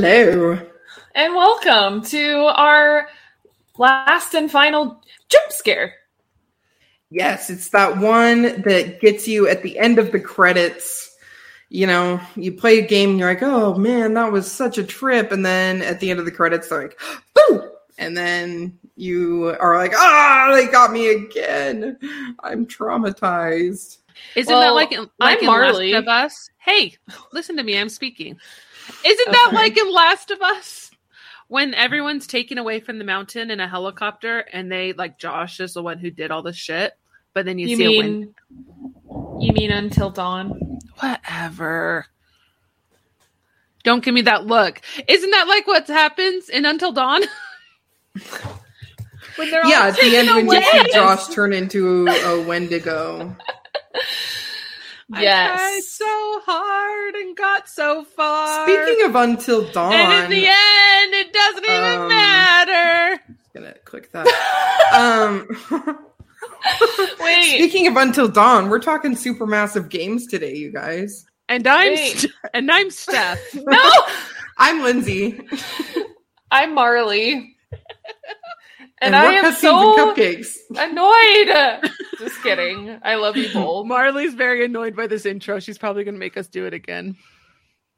Hello. And welcome to our last and final jump scare. Yes, it's that one that gets you at the end of the credits. You know, you play a game and you're like, oh man, that was such a trip. And then at the end of the credits, they're like, boo! And then you are like, ah, they got me again. I'm traumatized. Isn't Well, that like in, like I'm in Marley. Last of Us? Hey, listen to me. I'm speaking. Isn't that Okay. like in Last of Us? When everyone's taken away from the mountain in a helicopter, and they like Josh is the one who did all the shit, but then you, You see a wind. mean you mean until dawn? Whatever. Don't give me that look. Isn't that like what happens in Until Dawn? when they're yeah, all at the end when you see Josh turn into a Wendigo. I tried Yes. so hard and got so far. Speaking of Until Dawn, and in the end, it doesn't even Um, matter. gonna click that. um, Wait, speaking of Until Dawn, we're talking supermassive games today, you guys. And I'm St- and I'm Steph. no, I'm Lindsay, I'm Marley. And, And, I am so cupcakes. annoyed. Just kidding. I love you both. Marley's very annoyed by this intro. She's probably going to make us do it again.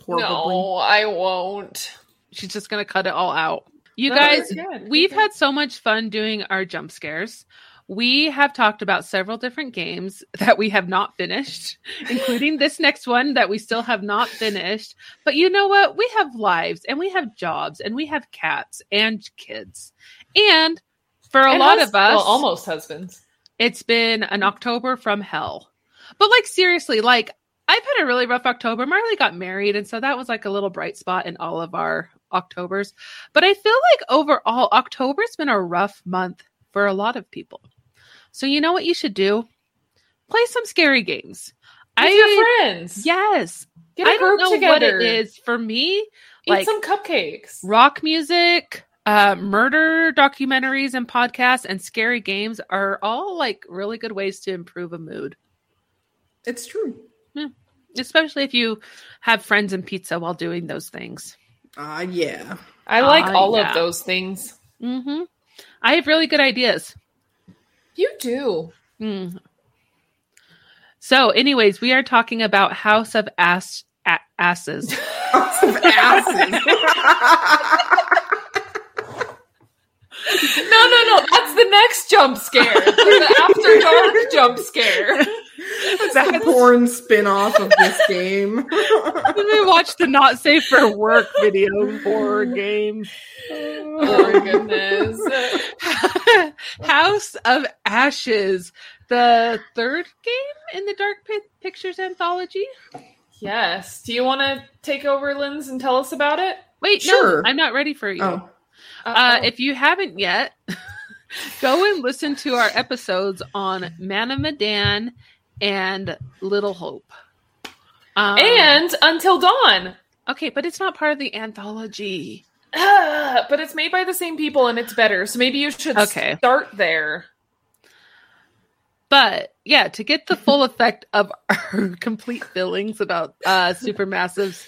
Probably. No, I won't. She's just going to cut it all out. You No, guys, we've You're had so much fun doing our jump scares. We have talked about several different games that we have not finished, including this next one that we still have not finished. But you know what? We have lives and we have jobs and we have cats and kids. And for a And lot hus- of us, well, almost husbands. it's been an October from hell. But like seriously, like I've had a really rough October. Marley got married, and so that was like a little bright spot in all of our Octobers. But I feel like overall, October's been a rough month for a lot of people. So you know what you should do? Play some scary games. With I your friends. yes. Get a I don't know together. what it is for me. Eat like- some cupcakes. Rock music, uh, murder documentaries and podcasts, and scary games are all like really good ways to improve a mood. It's true. especially if you have friends and pizza while doing those things. Ah, yeah. I like Ah, all yeah. of those things. hmm I have really good ideas. You do. Mm. So, anyways, we are talking about House of Ass a- Asses. Lots of acid. No, no, no. That's the next jump scare. the after dark jump scare. It's the porn spin-off of this game. Let me watch the not safe for work video horror game. Oh my goodness. House of Ashes, the third game in the Dark Pi- Pictures anthology. Yes. Do you want to take over, Linz, and tell us about it? Wait, Sure. no, I'm not ready for you. oh, Uh, if you haven't yet, go and listen to our episodes on Man of Medan and Little Hope. Um, and Until Dawn. okay, but it's not part of the anthology. Ah, but it's made by the same people and it's better. So maybe you should Okay. start there. But yeah, to get the full effect of our complete feelings about uh Supermassive's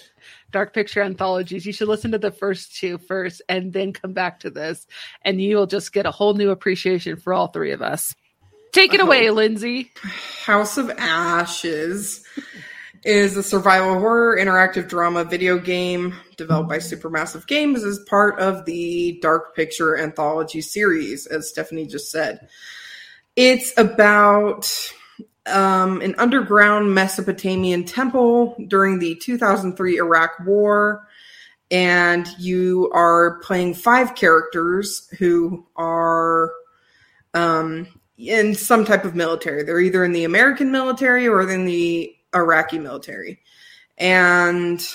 Dark Picture anthologies, you should listen to the first two first and then come back to this, and you will just get a whole new appreciation for all three of us. Take it I away. Lindsay. House of Ashes is a survival horror interactive drama video game developed by Supermassive Games as part of the Dark Picture anthology series, as Stephanie just said. It's about um, an underground Mesopotamian temple during the 2003 Iraq War. And you are playing five characters who are um, in some type of military. They're either in the American military or in the Iraqi military. And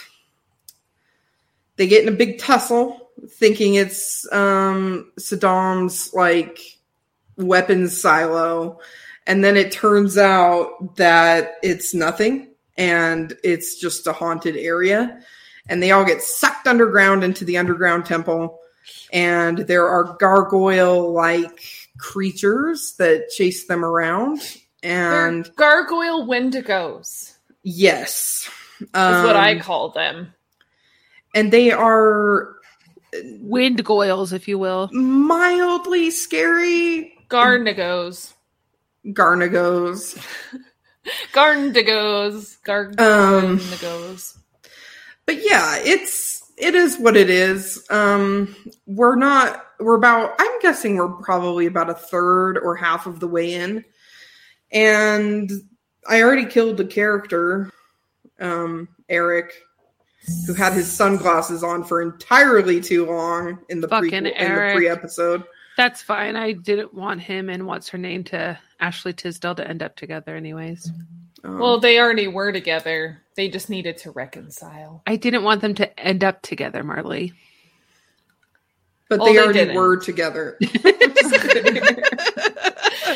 they get in a big tussle, thinking it's um, Saddam's like weapons silo. And then it turns out that it's nothing and it's just a haunted area. And they all get sucked underground into the underground temple. And there are gargoyle like creatures that chase them around. And They're gargoyle wendigos yes, is what I Um, call them. and they are Wind goils, if you will. mildly scary Garnagos. garnagos. Garnagos. Um, but yeah, it's it is what it is. Um, we're not. We're about. I'm guessing we're probably about a third or half of the way in, and I already killed a character, um, Eric, who had his sunglasses on for entirely too long in the Fucking prequel, in the Eric. pre-episode. That's fine. I didn't want him and what's her name to Ashley Tisdale to end up together, anyways. Um, Well, they already were together. They just needed to reconcile. I didn't want them to end up together, Marley. but well, they they already didn't. were together.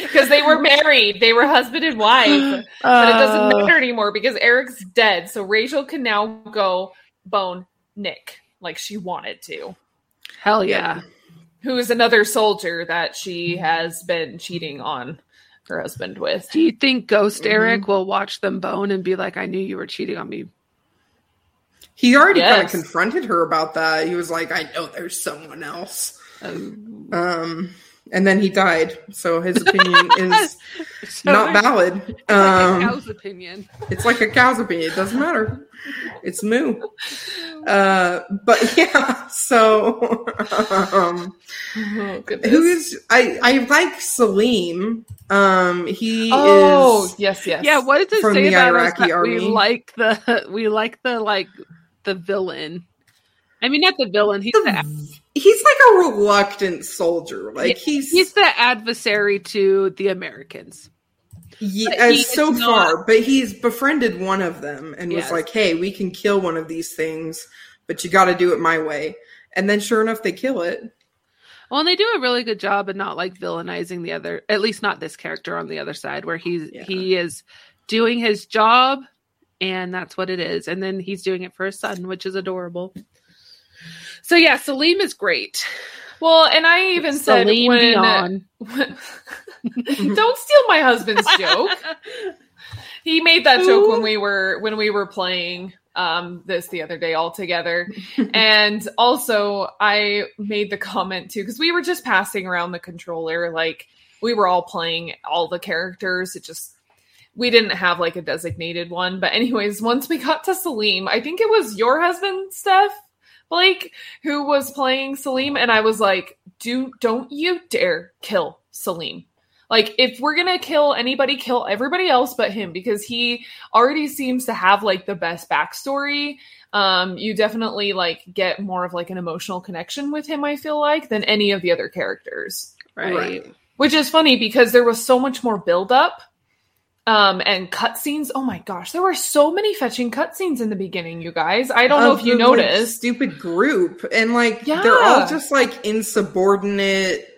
Because they were married. They were husband and wife. But it doesn't Uh, matter anymore because Eric's dead. So Rachel can now go bone Nick like she wanted to, Hell yeah. who is another soldier that she has been cheating on her husband with. Do you think Ghost Mhm. Eric will watch them bone and be like, I knew you were cheating on me? He already kind of confronted her about that. He was like, "I know there's someone else." Oh. Um, and then he died. So his opinion is So not it's valid. like a Um, cow's opinion. it's like a cow's opinion. It doesn't matter. It's moo. Uh, but yeah. So, um, Oh, who is I? I like Salim. Um, he Oh, is. yes, yes. Yeah, what does it say the about us Iraqi that we like the we like the like the villain? I mean, not the villain. He's the He's like a reluctant soldier. Like he's he's the adversary to the Americans. Ye- But as he so not- far, but he's befriended one of them and was like, "Hey, we can kill one of these things, but you got to do it my way." And then, sure enough, they kill it. Well, and they do a really good job of not like villainizing the other, at least not this character on the other side, where he's Yeah. he is doing his job, and that's what it is. And then he's doing it for his son, which is adorable. So yeah, Salim is great. Well, and I even said Salim when don't steal my husband's joke. He made that joke when we were when we were playing um this the other day all together. and also I made the comment too because we were just passing around the controller like we were all playing all the characters. It just we didn't have like a designated one. But anyways, once we got to Salim, I think it was your husband, Steph, Blake, who was playing Salim, and I was like, "Do don't you dare kill Salim." Like, if we're gonna kill anybody, kill everybody else but him because he already seems to have like the best backstory. Um, you definitely like get more of like an emotional connection with him. I feel like than any of the other characters right. which is funny because there was so much more buildup um and cutscenes oh my gosh there were so many fetching cutscenes in the beginning you guys. I don't know if you the, like, noticed. stupid group, and like yeah. they're all just like insubordinate,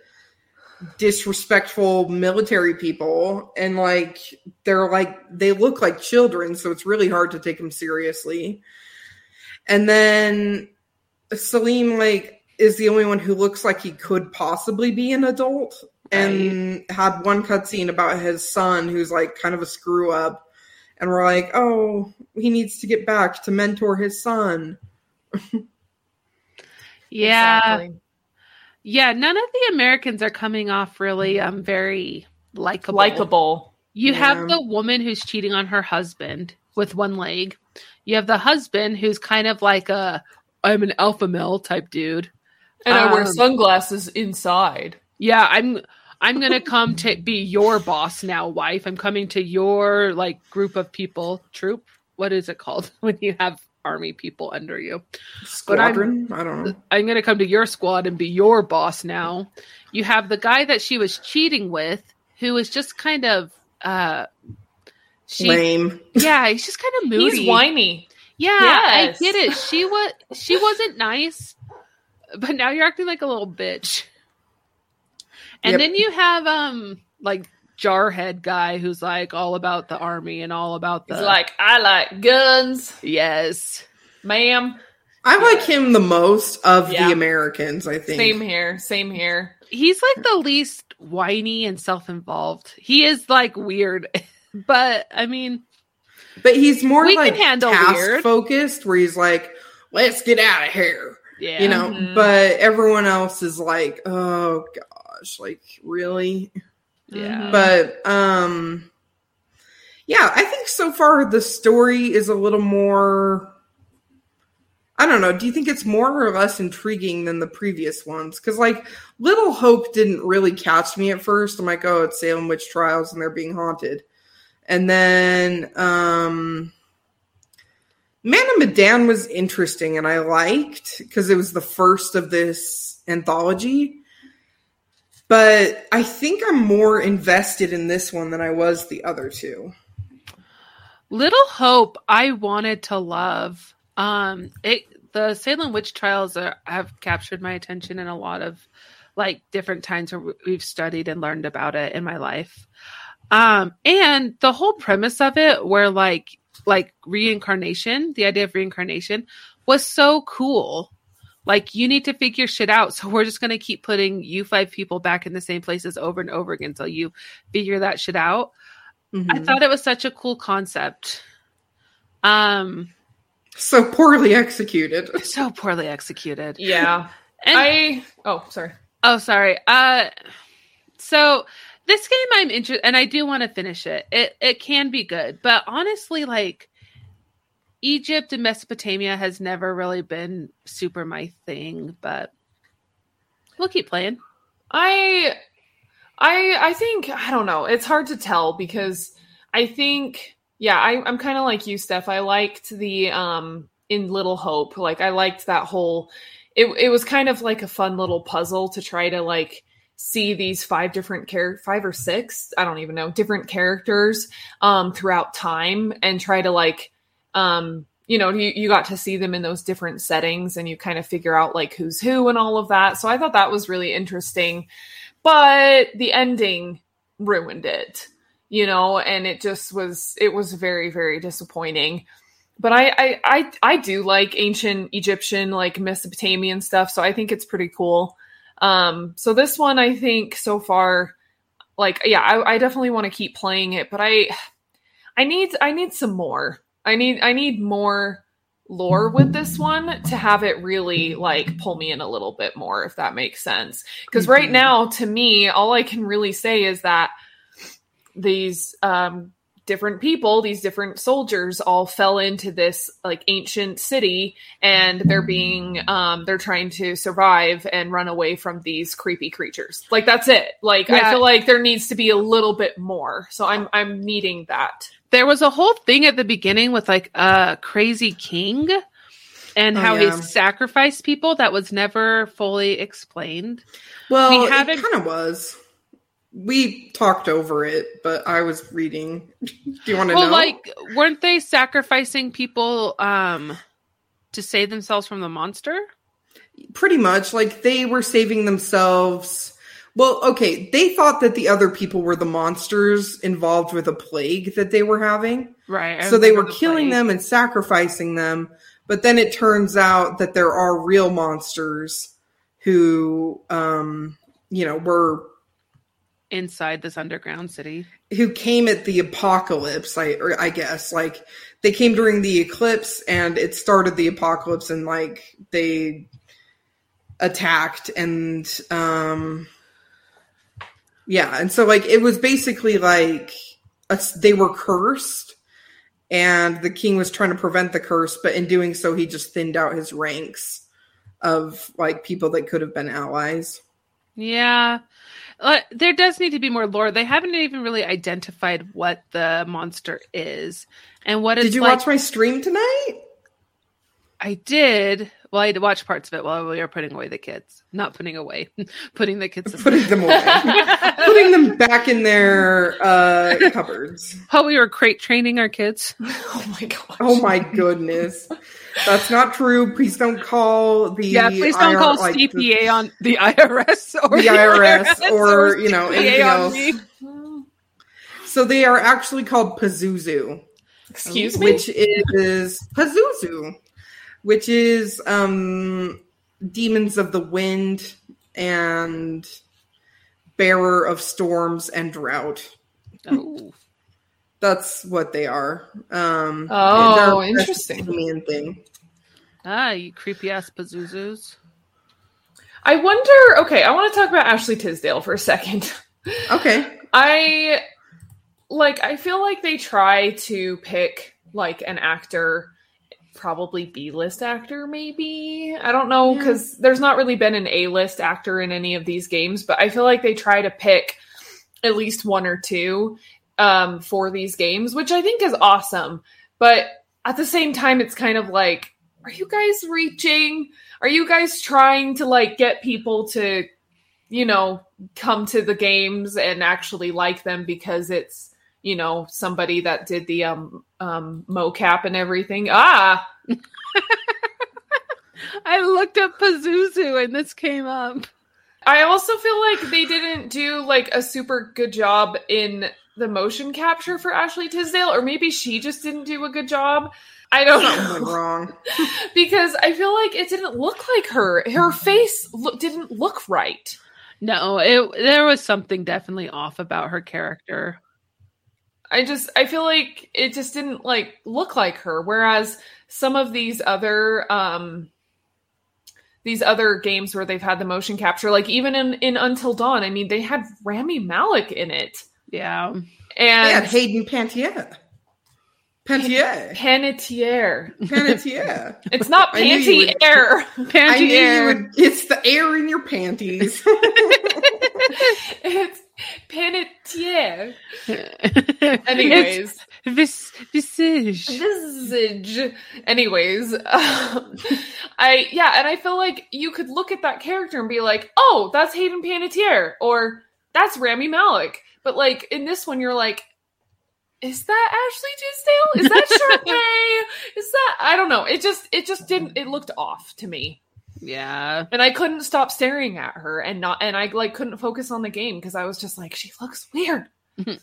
disrespectful military people, and like they're like they look like children, so it's really hard to take them seriously. And then Salim like is the only one who looks like he could possibly be an adult and had one cutscene about his son who's like kind of a screw up and we're like oh he needs to get back to mentor his son Yeah, Exactly. yeah. None of the Americans are coming off really um very likable. likable You Yeah. have the woman who's cheating on her husband with one leg. You have the husband who's kind of like a I'm an alpha male type dude. and i wear Um, sunglasses inside Yeah, I'm I'm gonna come to be your boss now, wife. I'm coming to your like group of people, troop. What is it called when you have army people under you? But I'm- squadron i don't know I'm going to come to your squad and be your boss now. You have the guy that she was cheating with, who is just kind of, uh, she, lame yeah, he's just kind of moody. he's whiny Yeah, Yes. I get it. She was, she wasn't nice, but now you're acting like a little bitch. And Yep. then you have, um, like jarhead guy who's like all about the army and all about the he's like i like guns yes, ma'am i like him the most of Yeah. the americans i think same here same here he's like the least whiny and self-involved. He is like weird, but I mean, but he's more We can like handle task weird. focused where he's like let's get out of here. Yeah. You know, Mhm. but everyone else is like, oh gosh, like really? Yeah. Mhm. But um yeah, I think so far the story is a little more I don't know, do you think it's more or less intriguing than the previous ones? Cuz like Little Hope didn't really catch me at first. I'm like, oh, it's Salem witch trials and they're being haunted. And then um Man of Medan was interesting and I liked because it was the first of this anthology. But I think I'm more invested in this one than I was the other two. Little Hope, I wanted to love. Um, it the Salem witch trials are, have captured my attention in a lot of like different times where we've studied and learned about it in my life. Um, and the whole premise of it, where like like reincarnation, the idea of reincarnation, was so cool. Like you need to figure shit out, so we're just gonna keep putting you five people back in the same places over and over again until you figure that shit out. I Mhm. thought it was such a cool concept. Um, so poorly executed. so poorly executed. yeah. And I oh sorry. oh, sorry. Uh, so this game I'm interested, and I do want to finish it. It it can be good, but honestly, like Egypt and Mesopotamia has never really been super my thing. But we'll keep playing. I I I think I don't know. It's hard to tell because I think yeah, I, I'm kind of like you, Steph. I liked the um in Little Hope. Like I liked that whole it it was kind of like a fun little puzzle to try to like see these five different char- five or six, I don't even know, different characters um throughout time and try to like um you know, you, you got to see them in those different settings and you kind of figure out like who's who and all of that. So I thought that was really interesting but the ending ruined it you know and it just was it was very very disappointing. But I, I i i do like ancient egyptian like mesopotamian stuff so i think it's pretty cool. Um so this one i think so far like yeah i, I definitely want to keep playing it but i i need i need some more i need i need more lore with this one to have it really like pull me in a little bit more if that makes sense. Because right Mhm. now to me all i can really say is that these um different people these different soldiers all fell into this like ancient city and they're being um they're trying to survive and run away from these creepy creatures. Like that's it. Like i feel like there needs to be a little bit more. So i'm i'm needing that There was a whole thing at the beginning with like a crazy king and Oh, how yeah. he sacrificed people that was never fully explained. Well, We it haven't- kind of was. We talked over it, but I was reading. Do you want to well know? like weren't they sacrificing people um to save themselves from the monster Pretty much. Like they were saving themselves. Well, okay, they thought that the other people were the monsters involved with a plague that they were having. right I so they were the killing plague. them and sacrificing them but then it turns out that there are real monsters who um you know were inside this underground city who came at the apocalypse i or i guess like they came during the eclipse and it started the apocalypse and like they attacked and um yeah and so like it was basically like a, they were cursed and the king was trying to prevent the curse but in doing so he just thinned out his ranks of like people that could have been allies. Yeah. Uh, there does need to be more lore. They haven't even really identified what the monster is and what did you like watch my stream tonight? I did well i had to watch parts of it while we were putting away the kids not putting away putting the kids to putting them away putting them back in their uh, cupboards. how we were crate training our kids oh my god. Oh my goodness, that's not true. Please don't call the yeah please don't IR call like, the- cpa on the irs or The IRS or, you know, CPA anything on else. me. So they are actually called Pazuzu, excuse me which is Pazuzu, which is um demons of the wind and bearer of storms and drought. Oh. That's what they are. Um, Oh, interesting. the main thing. Ah, you creepy ass Pazuzus. I wonder. Okay, I want to talk about Ashley Tisdale for a second. Okay. I like. I feel like they try to pick like an actor, probably B list actor, maybe. I don't know Yeah. because there's not really been an A list actor in any of these games, but I feel like they try to pick at least one or two um, for these games, which I think is awesome. But at the same time, it's kind of like, are you guys reaching? Are you guys trying to like get people to, you know, come to the games and actually like them because it's, you know, somebody that did the um um mocap and everything. Ah, I looked up Pazuzu and this came up. I also feel like they didn't do like a super good job in the motion capture for Ashley Tisdale, or maybe she just didn't do a good job. I don't Something went know wrong. because I feel like it didn't look like her. Her face lo- didn't look right. No, it there was something definitely off about her character. I just I feel like it just didn't like look like her. Whereas some of these other um these other games where they've had the motion capture, like even in in Until Dawn, I mean, they had Rami Malek in it, Yeah. and They had Hayden Pantier. Pantier. Panettiere. Pantier. It's not I knew you panty air. I knew you Pantier. would. It's the air in your panties. it's panettiere. Anyways, vis- visage. visage. Anyways, um, I yeah, and I feel like you could look at that character and be like, "Oh, that's Hayden Panettiere," or "That's Rami Malek." But like in this one, you're like, "Is that Ashley Tisdale? Is that Sharpay? Is that I don't know." It just it just didn't. It looked off to me. Yeah. and I couldn't stop staring at her and not and I like couldn't focus on the game because I was just like she looks weird. I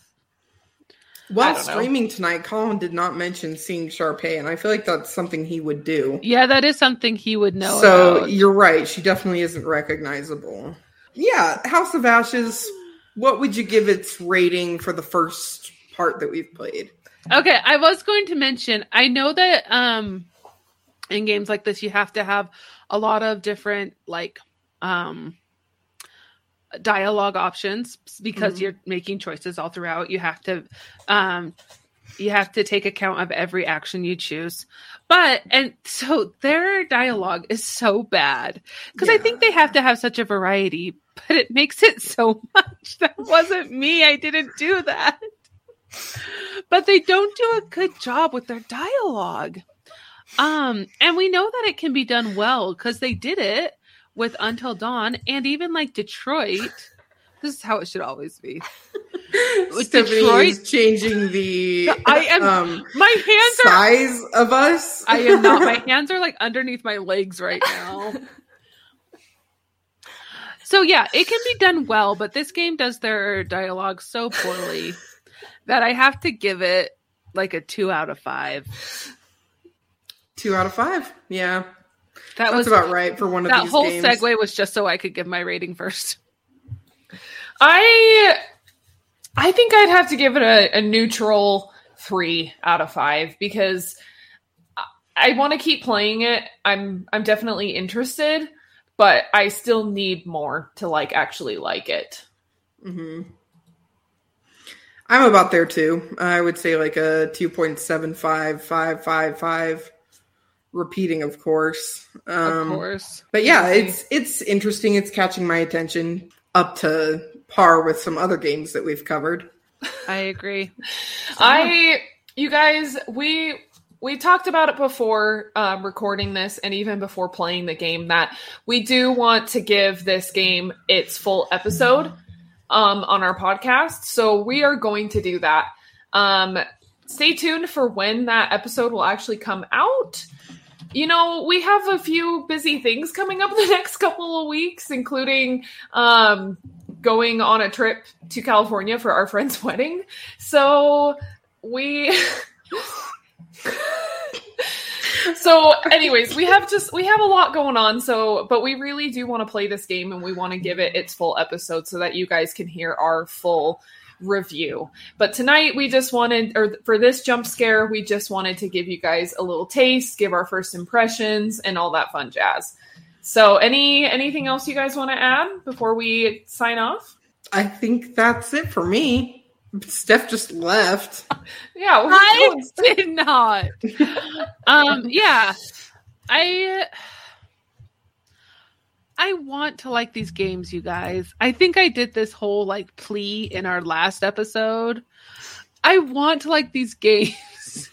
While don't know. streaming tonight, Colin did not mention seeing Sharpay, and I feel like that's something he would do. Yeah, that is something he would know. so about. you're right. She definitely isn't recognizable. Yeah, House of Ashes. What would you give its rating for the first part that we've played? Okay, I was going to mention I know that um in games like this you have to have a lot of different like um dialogue options because Mhm. you're making choices all throughout. You have to um you have to take account of every action you choose. But and so their dialogue is so bad because I think they have to have such a variety, but it makes it so much. That wasn't me. I didn't do that but they don't do a good job with their dialogue. Um, and we know that it can be done well because they did it with Until Dawn and even like Detroit. This is how it should always be. Detroit- is changing the I am- um, My hands are size of us. I am not. My hands are like underneath my legs right now. So yeah, it can be done well, but this game does their dialogue so poorly that I have to give it like a two out of five. Two out of five. Yeah, That that's was about right for one of that these whole games. segue was just so I could give my rating first. I I think I'd have to give it a, a neutral three out of five because I, I want to keep playing it. I'm I'm definitely interested, but I still need more to like actually like it. Mm-hmm. I'm about there too. I would say like a 2.75555 repeating of course. Um of course. But yeah, it's it's interesting. It's catching my attention up to par with some other games that we've covered. I agree. I, you guys, we we talked about it before um, recording this, and even before playing the game, that we do want to give this game its full episode um, on our podcast. So we are going to do that. Um, stay tuned for when that episode will actually come out. You know, we have a few busy things coming up the next couple of weeks, including um, going on a trip to California for our friend's wedding. So we So anyways, we have just we have a lot going on so but we really do want to play this game and we want to give it its full episode so that you guys can hear our full review. But tonight we just wanted, or for this jump scare, we just wanted to give you guys a little taste, give our first impressions, and all that fun jazz. So, any anything else you guys want to add before we sign off? I think that's it for me. Steph just left. Yeah, we're I going- did not. um, yeah, I I want to like these games, you guys. I think I did this whole like plea in our last episode. I want to like these games.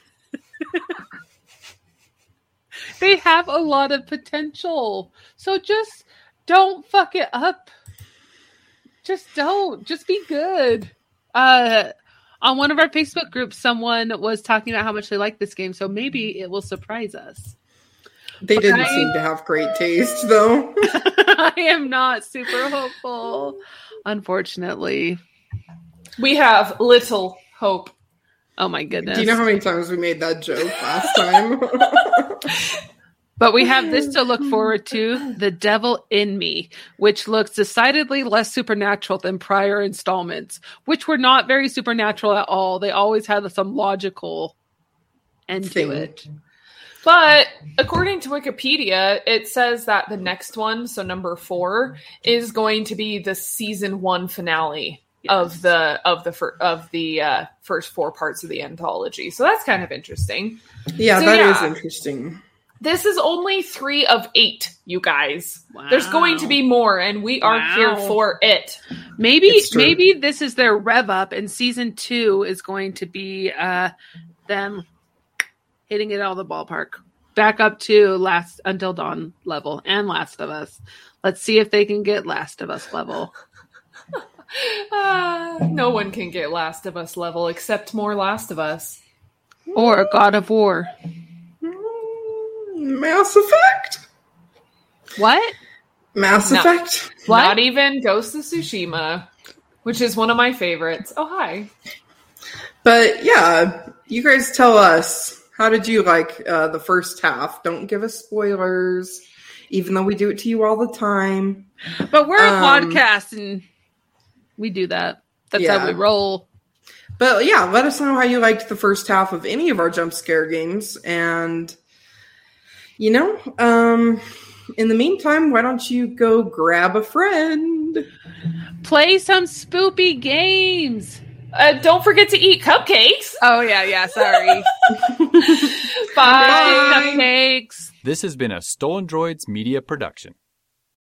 they have a lot of potential. So just don't fuck it up. Just don't. Just be good. Uh on one of our Facebook groups, someone was talking about how much they like this game, so maybe it will surprise us. They didn't I- seem to have great taste, though. I am not super hopeful, unfortunately. we have little hope. Oh my goodness. Do you know how many times we made that joke last time? but we have this to look forward to The Devil in Me, which looks decidedly less supernatural than prior installments, which were not very supernatural at all. They always had some logical end Thing. to it. But according to Wikipedia, it says that the next one, so number four, is going to be the season one finale of the of the fir- of the uh, first four parts of the anthology. So that's kind of interesting. yeah, So, that is yeah. interesting. This is only three of eight, you guys. There's going to be more, and we are here for it. Maybe maybe this is their rev up, and season two is going to be uh them hitting it out of the ballpark, back up to Last Until Dawn level and Last of Us. Let's see if they can get Last of Us level. Ah, no one can get Last of Us level except more Last of Us. Or God of War. Mm, Mass Effect? What? Mass No. Effect? What? Not even Ghost of Tsushima, which is one of my favorites. Oh, hi. But yeah, you guys tell us how did you like uh, the first half? Don't give us spoilers, even though we do it to you all the time. But we're a Um, podcast and we do that. That's Yeah. how we roll. But yeah, let us know how you liked the first half of any of our jump scare games, and you know, um, in the meantime, why don't you go grab a friend? Play some spoopy games. Uh, don't forget to eat cupcakes. Oh yeah, yeah, sorry. Bye. Cupcakes. This has been a Stolen Droids Media production.